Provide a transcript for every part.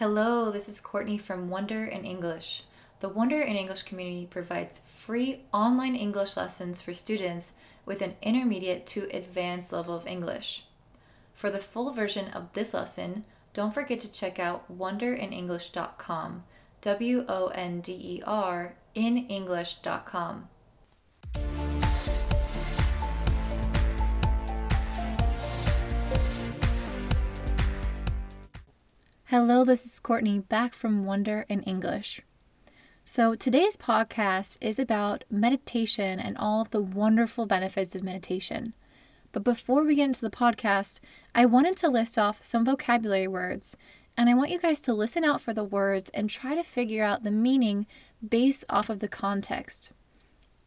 Hello, this is Courtney from Wonder in English. The Wonder in English community provides free online English lessons for students with an intermediate to advanced level of English. For the full version of this lesson, don't forget to check out wonderinenglish.com. W O N D E R in English.com. Hello, this is Courtney back from Wonder in English. So, today's podcast is about meditation and all of the wonderful benefits of meditation. But before we get into the podcast, I wanted to list off some vocabulary words, and I want you guys to listen out for the words and try to figure out the meaning based off of the context.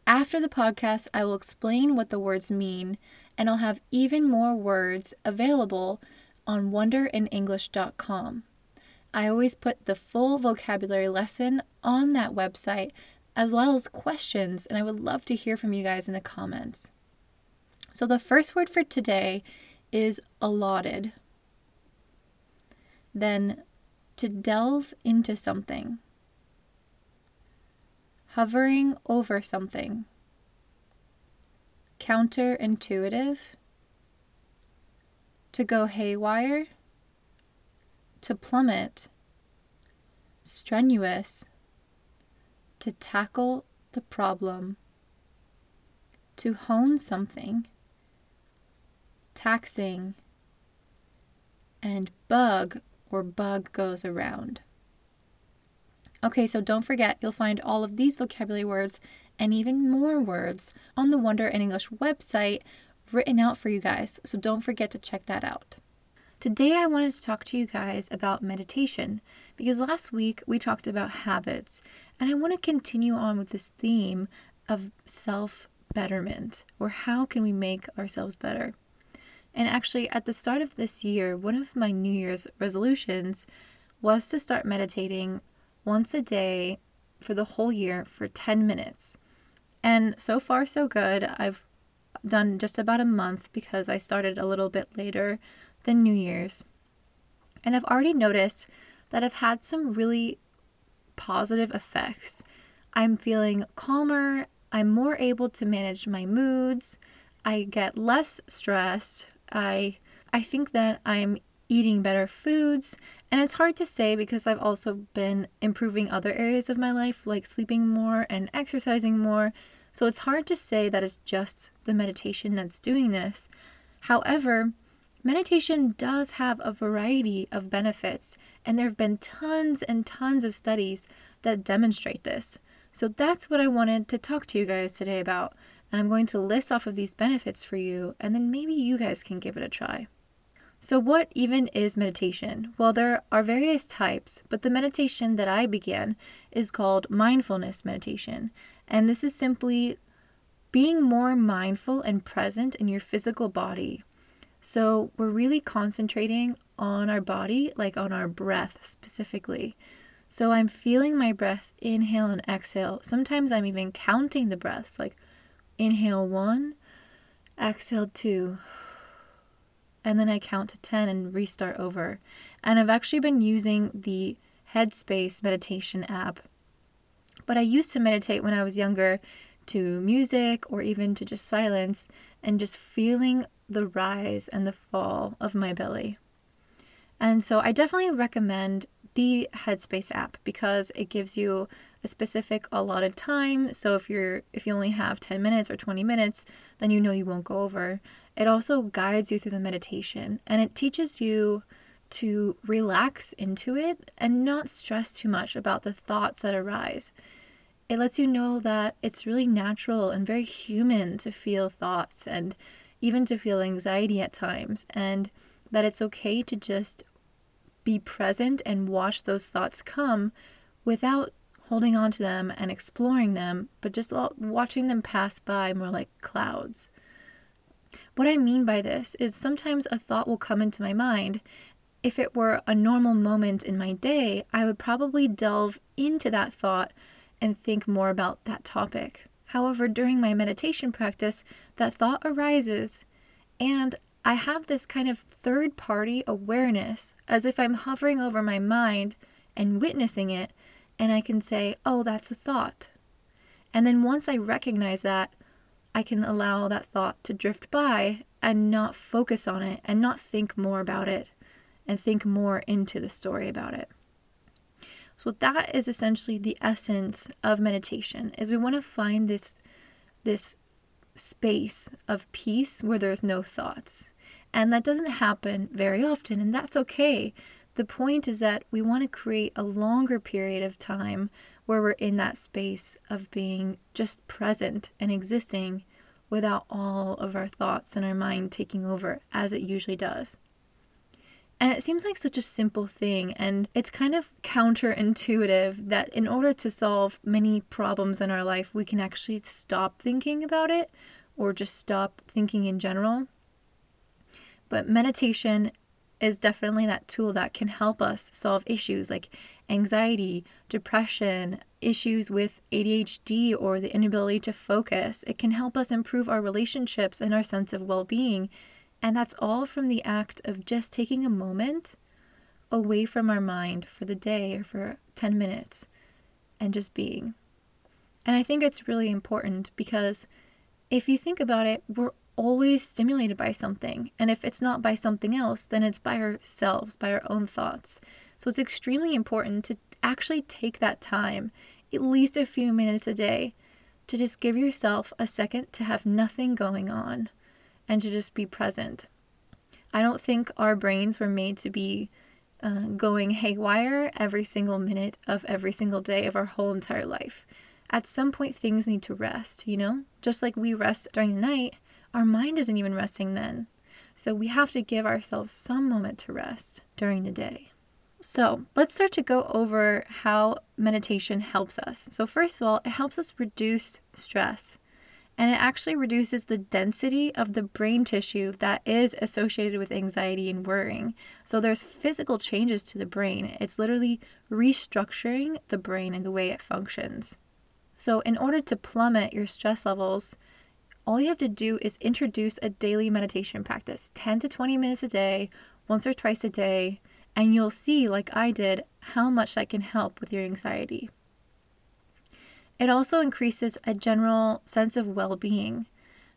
After the podcast, I will explain what the words mean, and I'll have even more words available on wonderinenglish.com. I always put the full vocabulary lesson on that website as well as questions, and I would love to hear from you guys in the comments. So, the first word for today is allotted. Then, to delve into something, hovering over something, counterintuitive, to go haywire to plummet, strenuous, to tackle the problem, to hone something, taxing, and bug or bug goes around. Okay, so don't forget, you'll find all of these vocabulary words and even more words on the Wonder in English website written out for you guys, so don't forget to check that out. Today, I wanted to talk to you guys about meditation because last week we talked about habits, and I want to continue on with this theme of self betterment or how can we make ourselves better. And actually, at the start of this year, one of my New Year's resolutions was to start meditating once a day for the whole year for 10 minutes. And so far, so good. I've done just about a month because I started a little bit later than New Year's. And I've already noticed that I've had some really positive effects. I'm feeling calmer, I'm more able to manage my moods, I get less stressed. I I think that I'm eating better foods, and it's hard to say because I've also been improving other areas of my life like sleeping more and exercising more. So it's hard to say that it's just the meditation that's doing this. However, Meditation does have a variety of benefits, and there have been tons and tons of studies that demonstrate this. So that's what I wanted to talk to you guys today about. And I'm going to list off of these benefits for you, and then maybe you guys can give it a try. So, what even is meditation? Well, there are various types, but the meditation that I began is called mindfulness meditation. And this is simply being more mindful and present in your physical body so we're really concentrating on our body, like on our breath specifically. So I'm feeling my breath inhale and exhale. Sometimes I'm even counting the breaths, like inhale one, exhale two, and then I count to 10 and restart over. And I've actually been using the Headspace meditation app. But I used to meditate when I was younger to music or even to just silence and just feeling the rise and the fall of my belly. And so I definitely recommend the Headspace app because it gives you a specific allotted time. So if you're if you only have 10 minutes or 20 minutes, then you know you won't go over. It also guides you through the meditation and it teaches you to relax into it and not stress too much about the thoughts that arise. It lets you know that it's really natural and very human to feel thoughts and even to feel anxiety at times, and that it's okay to just be present and watch those thoughts come without holding on to them and exploring them, but just watching them pass by more like clouds. What I mean by this is sometimes a thought will come into my mind. If it were a normal moment in my day, I would probably delve into that thought and think more about that topic. However, during my meditation practice, that thought arises and I have this kind of third party awareness as if I'm hovering over my mind and witnessing it, and I can say, oh, that's a thought. And then once I recognize that, I can allow that thought to drift by and not focus on it and not think more about it and think more into the story about it. So that is essentially the essence of meditation is we want to find this this space of peace where there's no thoughts. And that doesn't happen very often and that's okay. The point is that we want to create a longer period of time where we're in that space of being just present and existing without all of our thoughts and our mind taking over as it usually does. And it seems like such a simple thing, and it's kind of counterintuitive that in order to solve many problems in our life, we can actually stop thinking about it or just stop thinking in general. But meditation is definitely that tool that can help us solve issues like anxiety, depression, issues with ADHD or the inability to focus. It can help us improve our relationships and our sense of well being and that's all from the act of just taking a moment away from our mind for the day or for 10 minutes and just being. And I think it's really important because if you think about it, we're always stimulated by something. And if it's not by something else, then it's by ourselves, by our own thoughts. So it's extremely important to actually take that time, at least a few minutes a day, to just give yourself a second to have nothing going on and to just be present. I don't think our brains were made to be uh, going haywire every single minute of every single day of our whole entire life. At some point, things need to rest, you know? Just like we rest during the night, our mind isn't even resting then. So we have to give ourselves some moment to rest during the day. So let's start to go over how meditation helps us. So, first of all, it helps us reduce stress and it actually reduces the density of the brain tissue that is associated with anxiety and worrying. So there's physical changes to the brain. It's literally restructuring the brain and the way it functions. So in order to plummet your stress levels, all you have to do is introduce a daily meditation practice, 10 to 20 minutes a day, once or twice a day, and you'll see like I did how much that can help with your anxiety. It also increases a general sense of well being.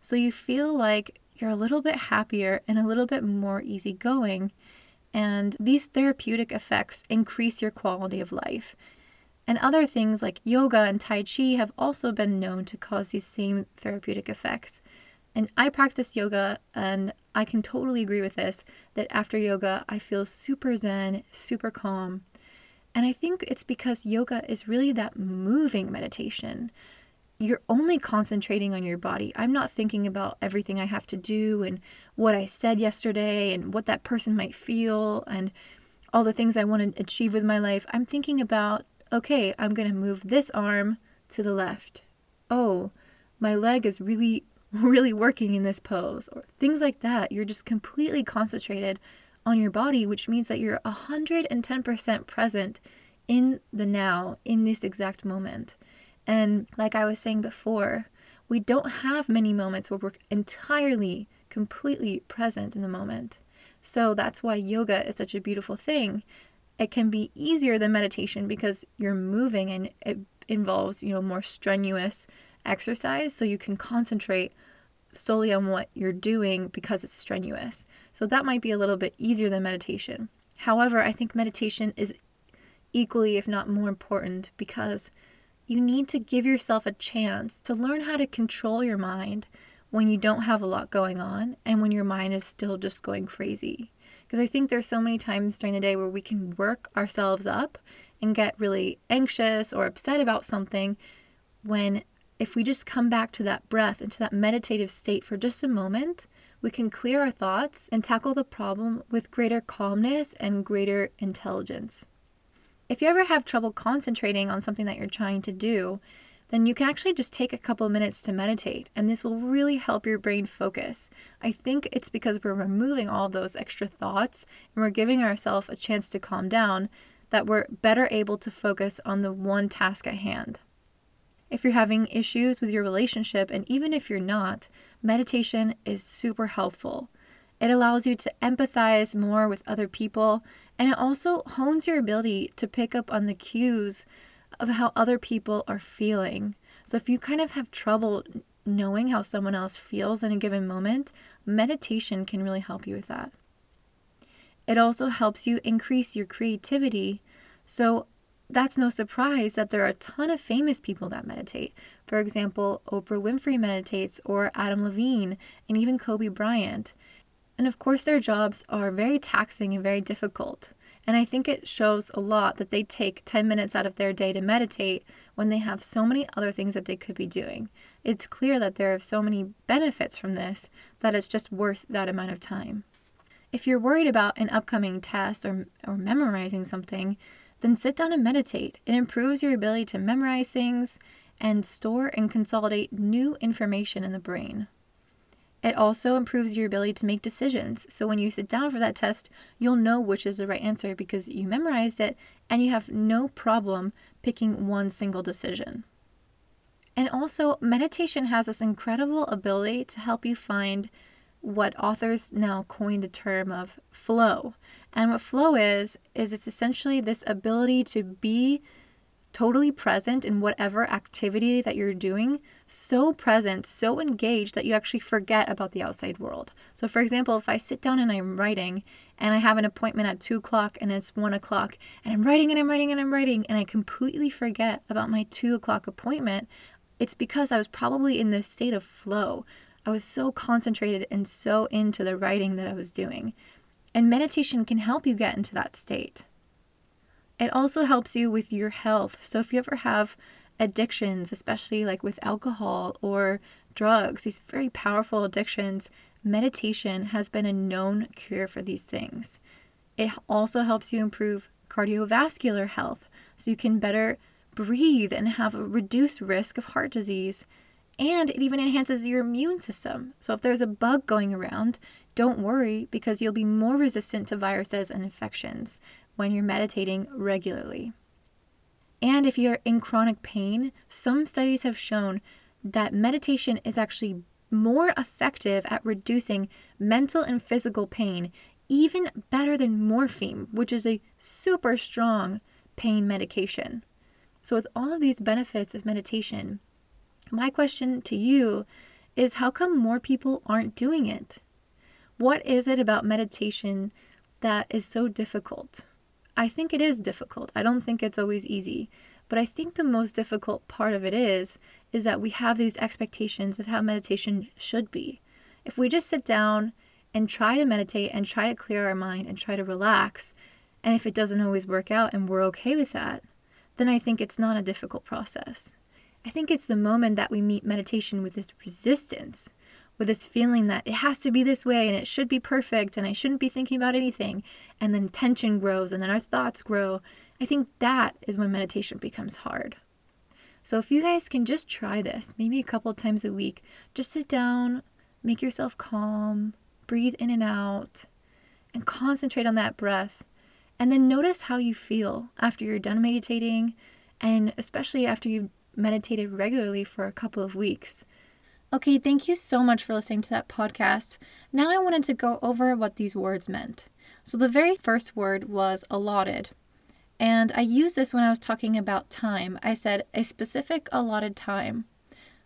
So you feel like you're a little bit happier and a little bit more easygoing. And these therapeutic effects increase your quality of life. And other things like yoga and Tai Chi have also been known to cause these same therapeutic effects. And I practice yoga, and I can totally agree with this that after yoga, I feel super zen, super calm. And I think it's because yoga is really that moving meditation. You're only concentrating on your body. I'm not thinking about everything I have to do and what I said yesterday and what that person might feel and all the things I want to achieve with my life. I'm thinking about, okay, I'm going to move this arm to the left. Oh, my leg is really, really working in this pose, or things like that. You're just completely concentrated on your body, which means that you're 110% present in the now, in this exact moment. And like I was saying before, we don't have many moments where we're entirely, completely present in the moment. So that's why yoga is such a beautiful thing. It can be easier than meditation because you're moving and it involves, you know, more strenuous exercise. So you can concentrate solely on what you're doing because it's strenuous. So that might be a little bit easier than meditation. However, I think meditation is equally, if not more important, because you need to give yourself a chance to learn how to control your mind when you don't have a lot going on and when your mind is still just going crazy. Because I think there's so many times during the day where we can work ourselves up and get really anxious or upset about something when if we just come back to that breath and to that meditative state for just a moment, we can clear our thoughts and tackle the problem with greater calmness and greater intelligence. If you ever have trouble concentrating on something that you're trying to do, then you can actually just take a couple minutes to meditate, and this will really help your brain focus. I think it's because we're removing all those extra thoughts and we're giving ourselves a chance to calm down that we're better able to focus on the one task at hand. If you're having issues with your relationship, and even if you're not, meditation is super helpful. It allows you to empathize more with other people, and it also hones your ability to pick up on the cues of how other people are feeling. So if you kind of have trouble knowing how someone else feels in a given moment, meditation can really help you with that. It also helps you increase your creativity. So that's no surprise that there are a ton of famous people that meditate. For example, Oprah Winfrey meditates, or Adam Levine, and even Kobe Bryant. And of course, their jobs are very taxing and very difficult. And I think it shows a lot that they take 10 minutes out of their day to meditate when they have so many other things that they could be doing. It's clear that there are so many benefits from this that it's just worth that amount of time. If you're worried about an upcoming test or, or memorizing something, then sit down and meditate. It improves your ability to memorize things and store and consolidate new information in the brain. It also improves your ability to make decisions. So when you sit down for that test, you'll know which is the right answer because you memorized it and you have no problem picking one single decision. And also, meditation has this incredible ability to help you find what authors now coin the term of flow. And what flow is, is it's essentially this ability to be totally present in whatever activity that you're doing, so present, so engaged that you actually forget about the outside world. So, for example, if I sit down and I'm writing and I have an appointment at two o'clock and it's one o'clock and I'm writing and I'm writing and I'm writing and I completely forget about my two o'clock appointment, it's because I was probably in this state of flow. I was so concentrated and so into the writing that I was doing. And meditation can help you get into that state. It also helps you with your health. So if you ever have addictions, especially like with alcohol or drugs, these very powerful addictions, meditation has been a known cure for these things. It also helps you improve cardiovascular health so you can better breathe and have a reduced risk of heart disease. And it even enhances your immune system. So if there's a bug going around, don't worry because you'll be more resistant to viruses and infections when you're meditating regularly. And if you're in chronic pain, some studies have shown that meditation is actually more effective at reducing mental and physical pain, even better than morphine, which is a super strong pain medication. So, with all of these benefits of meditation, my question to you is how come more people aren't doing it? What is it about meditation that is so difficult? I think it is difficult. I don't think it's always easy. But I think the most difficult part of it is is that we have these expectations of how meditation should be. If we just sit down and try to meditate and try to clear our mind and try to relax, and if it doesn't always work out and we're okay with that, then I think it's not a difficult process. I think it's the moment that we meet meditation with this resistance with this feeling that it has to be this way and it should be perfect and I shouldn't be thinking about anything. And then tension grows and then our thoughts grow. I think that is when meditation becomes hard. So if you guys can just try this, maybe a couple times a week, just sit down, make yourself calm, breathe in and out, and concentrate on that breath. And then notice how you feel after you're done meditating, and especially after you've meditated regularly for a couple of weeks. Okay, thank you so much for listening to that podcast. Now I wanted to go over what these words meant. So the very first word was allotted. And I used this when I was talking about time. I said a specific allotted time.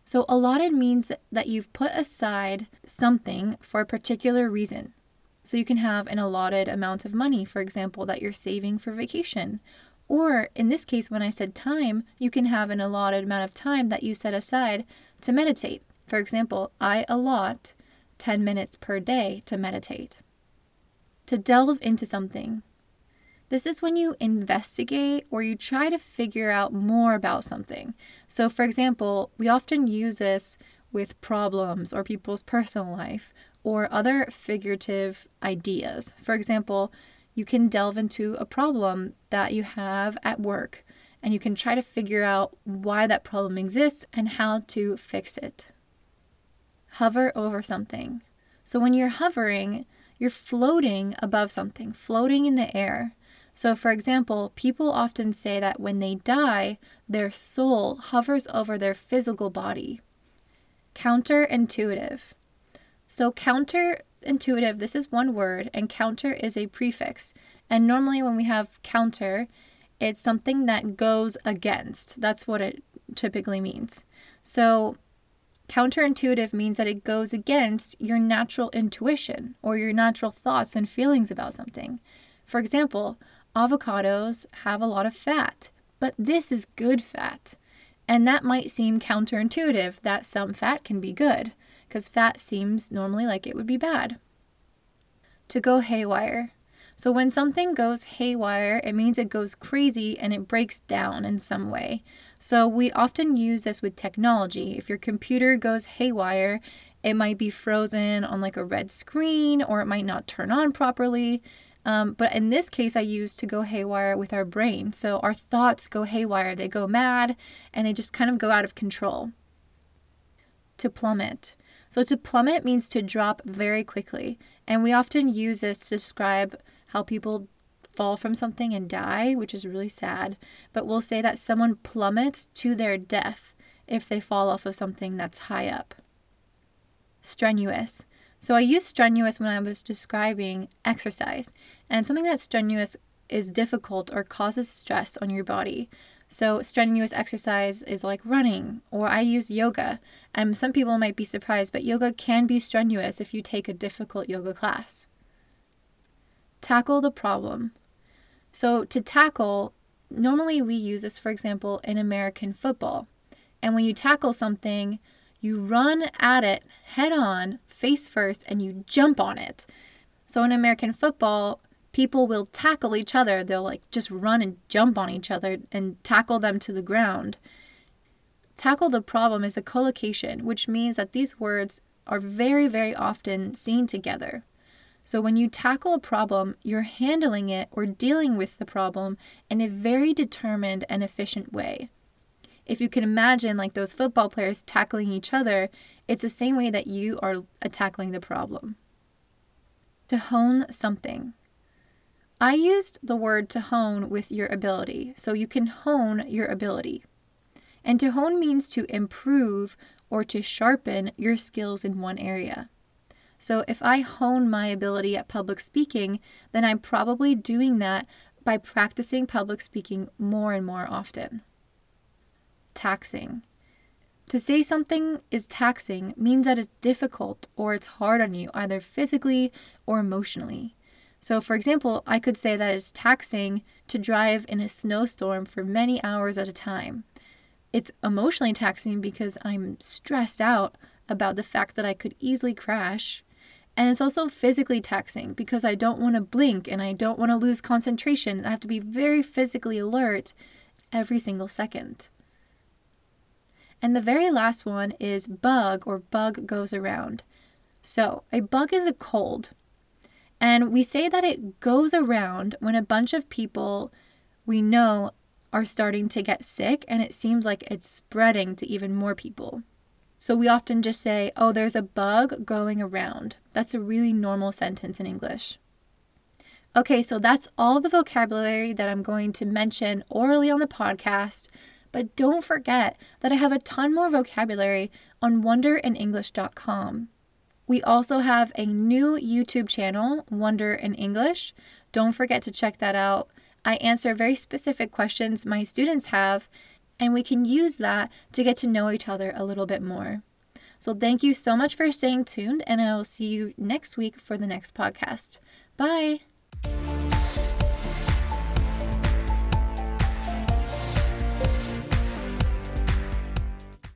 So allotted means that you've put aside something for a particular reason. So you can have an allotted amount of money, for example, that you're saving for vacation. Or in this case, when I said time, you can have an allotted amount of time that you set aside to meditate. For example, I allot 10 minutes per day to meditate. To delve into something. This is when you investigate or you try to figure out more about something. So, for example, we often use this with problems or people's personal life or other figurative ideas. For example, you can delve into a problem that you have at work and you can try to figure out why that problem exists and how to fix it hover over something. So when you're hovering, you're floating above something, floating in the air. So, for example, people often say that when they die, their soul hovers over their physical body. Counterintuitive. So, counter intuitive, this is one word, and counter is a prefix. And normally, when we have counter, it's something that goes against. That's what it typically means. So, counterintuitive means that it goes against your natural intuition or your natural thoughts and feelings about something. For example, avocados have a lot of fat, but this is good fat. And that might seem counterintuitive that some fat can be good, because fat seems normally like it would be bad. To go haywire. So when something goes haywire, it means it goes crazy and it breaks down in some way. So we often use this with technology. If your computer goes haywire, it might be frozen on like a red screen or it might not turn on properly. Um, but in this case, I use to go haywire with our brain. So our thoughts go haywire, they go mad, and they just kind of go out of control. To plummet. So to plummet means to drop very quickly. And we often use this to describe how people fall from something and die, which is really sad. But we'll say that someone plummets to their death if they fall off of something that's high up. Strenuous. So I use strenuous when I was describing exercise, and something that's strenuous is difficult or causes stress on your body. So, strenuous exercise is like running, or I use yoga. And some people might be surprised, but yoga can be strenuous if you take a difficult yoga class. Tackle the problem. So, to tackle, normally we use this, for example, in American football. And when you tackle something, you run at it head on, face first, and you jump on it. So, in American football, people will tackle each other. They'll like just run and jump on each other and tackle them to the ground. Tackle the problem is a collocation, which means that these words are very, very often seen together. So when you tackle a problem, you're handling it or dealing with the problem in a very determined and efficient way. If you can imagine like those football players tackling each other, it's the same way that you are tackling the problem. To hone something. I used the word to hone with your ability, so you can hone your ability. And to hone means to improve or to sharpen your skills in one area. So if I hone my ability at public speaking, then I'm probably doing that by practicing public speaking more and more often. Taxing. To say something is taxing means that it's difficult or it's hard on you, either physically or emotionally. So, for example, I could say that it's taxing to drive in a snowstorm for many hours at a time. It's emotionally taxing because I'm stressed out about the fact that I could easily crash and it's also physically taxing because I don't want to blink and I don't want to lose concentration. I have to be very physically alert every single second. And the very last one is bug or bug goes around. So, a bug is a cold. And we say that it goes around when a bunch of people we know are starting to get sick and it seems like it's spreading to even more people. So we often just say, oh, there's a bug going around. That's a really normal sentence in English. Okay, so that's all the vocabulary that I'm going to mention orally on the podcast. But don't forget that I have a ton more vocabulary on wonderinenglish.com. We also have a new YouTube channel, Wonder in English. Don't forget to check that out. I answer very specific questions my students have and we can use that to get to know each other a little bit more. So, thank you so much for staying tuned, and I will see you next week for the next podcast. Bye.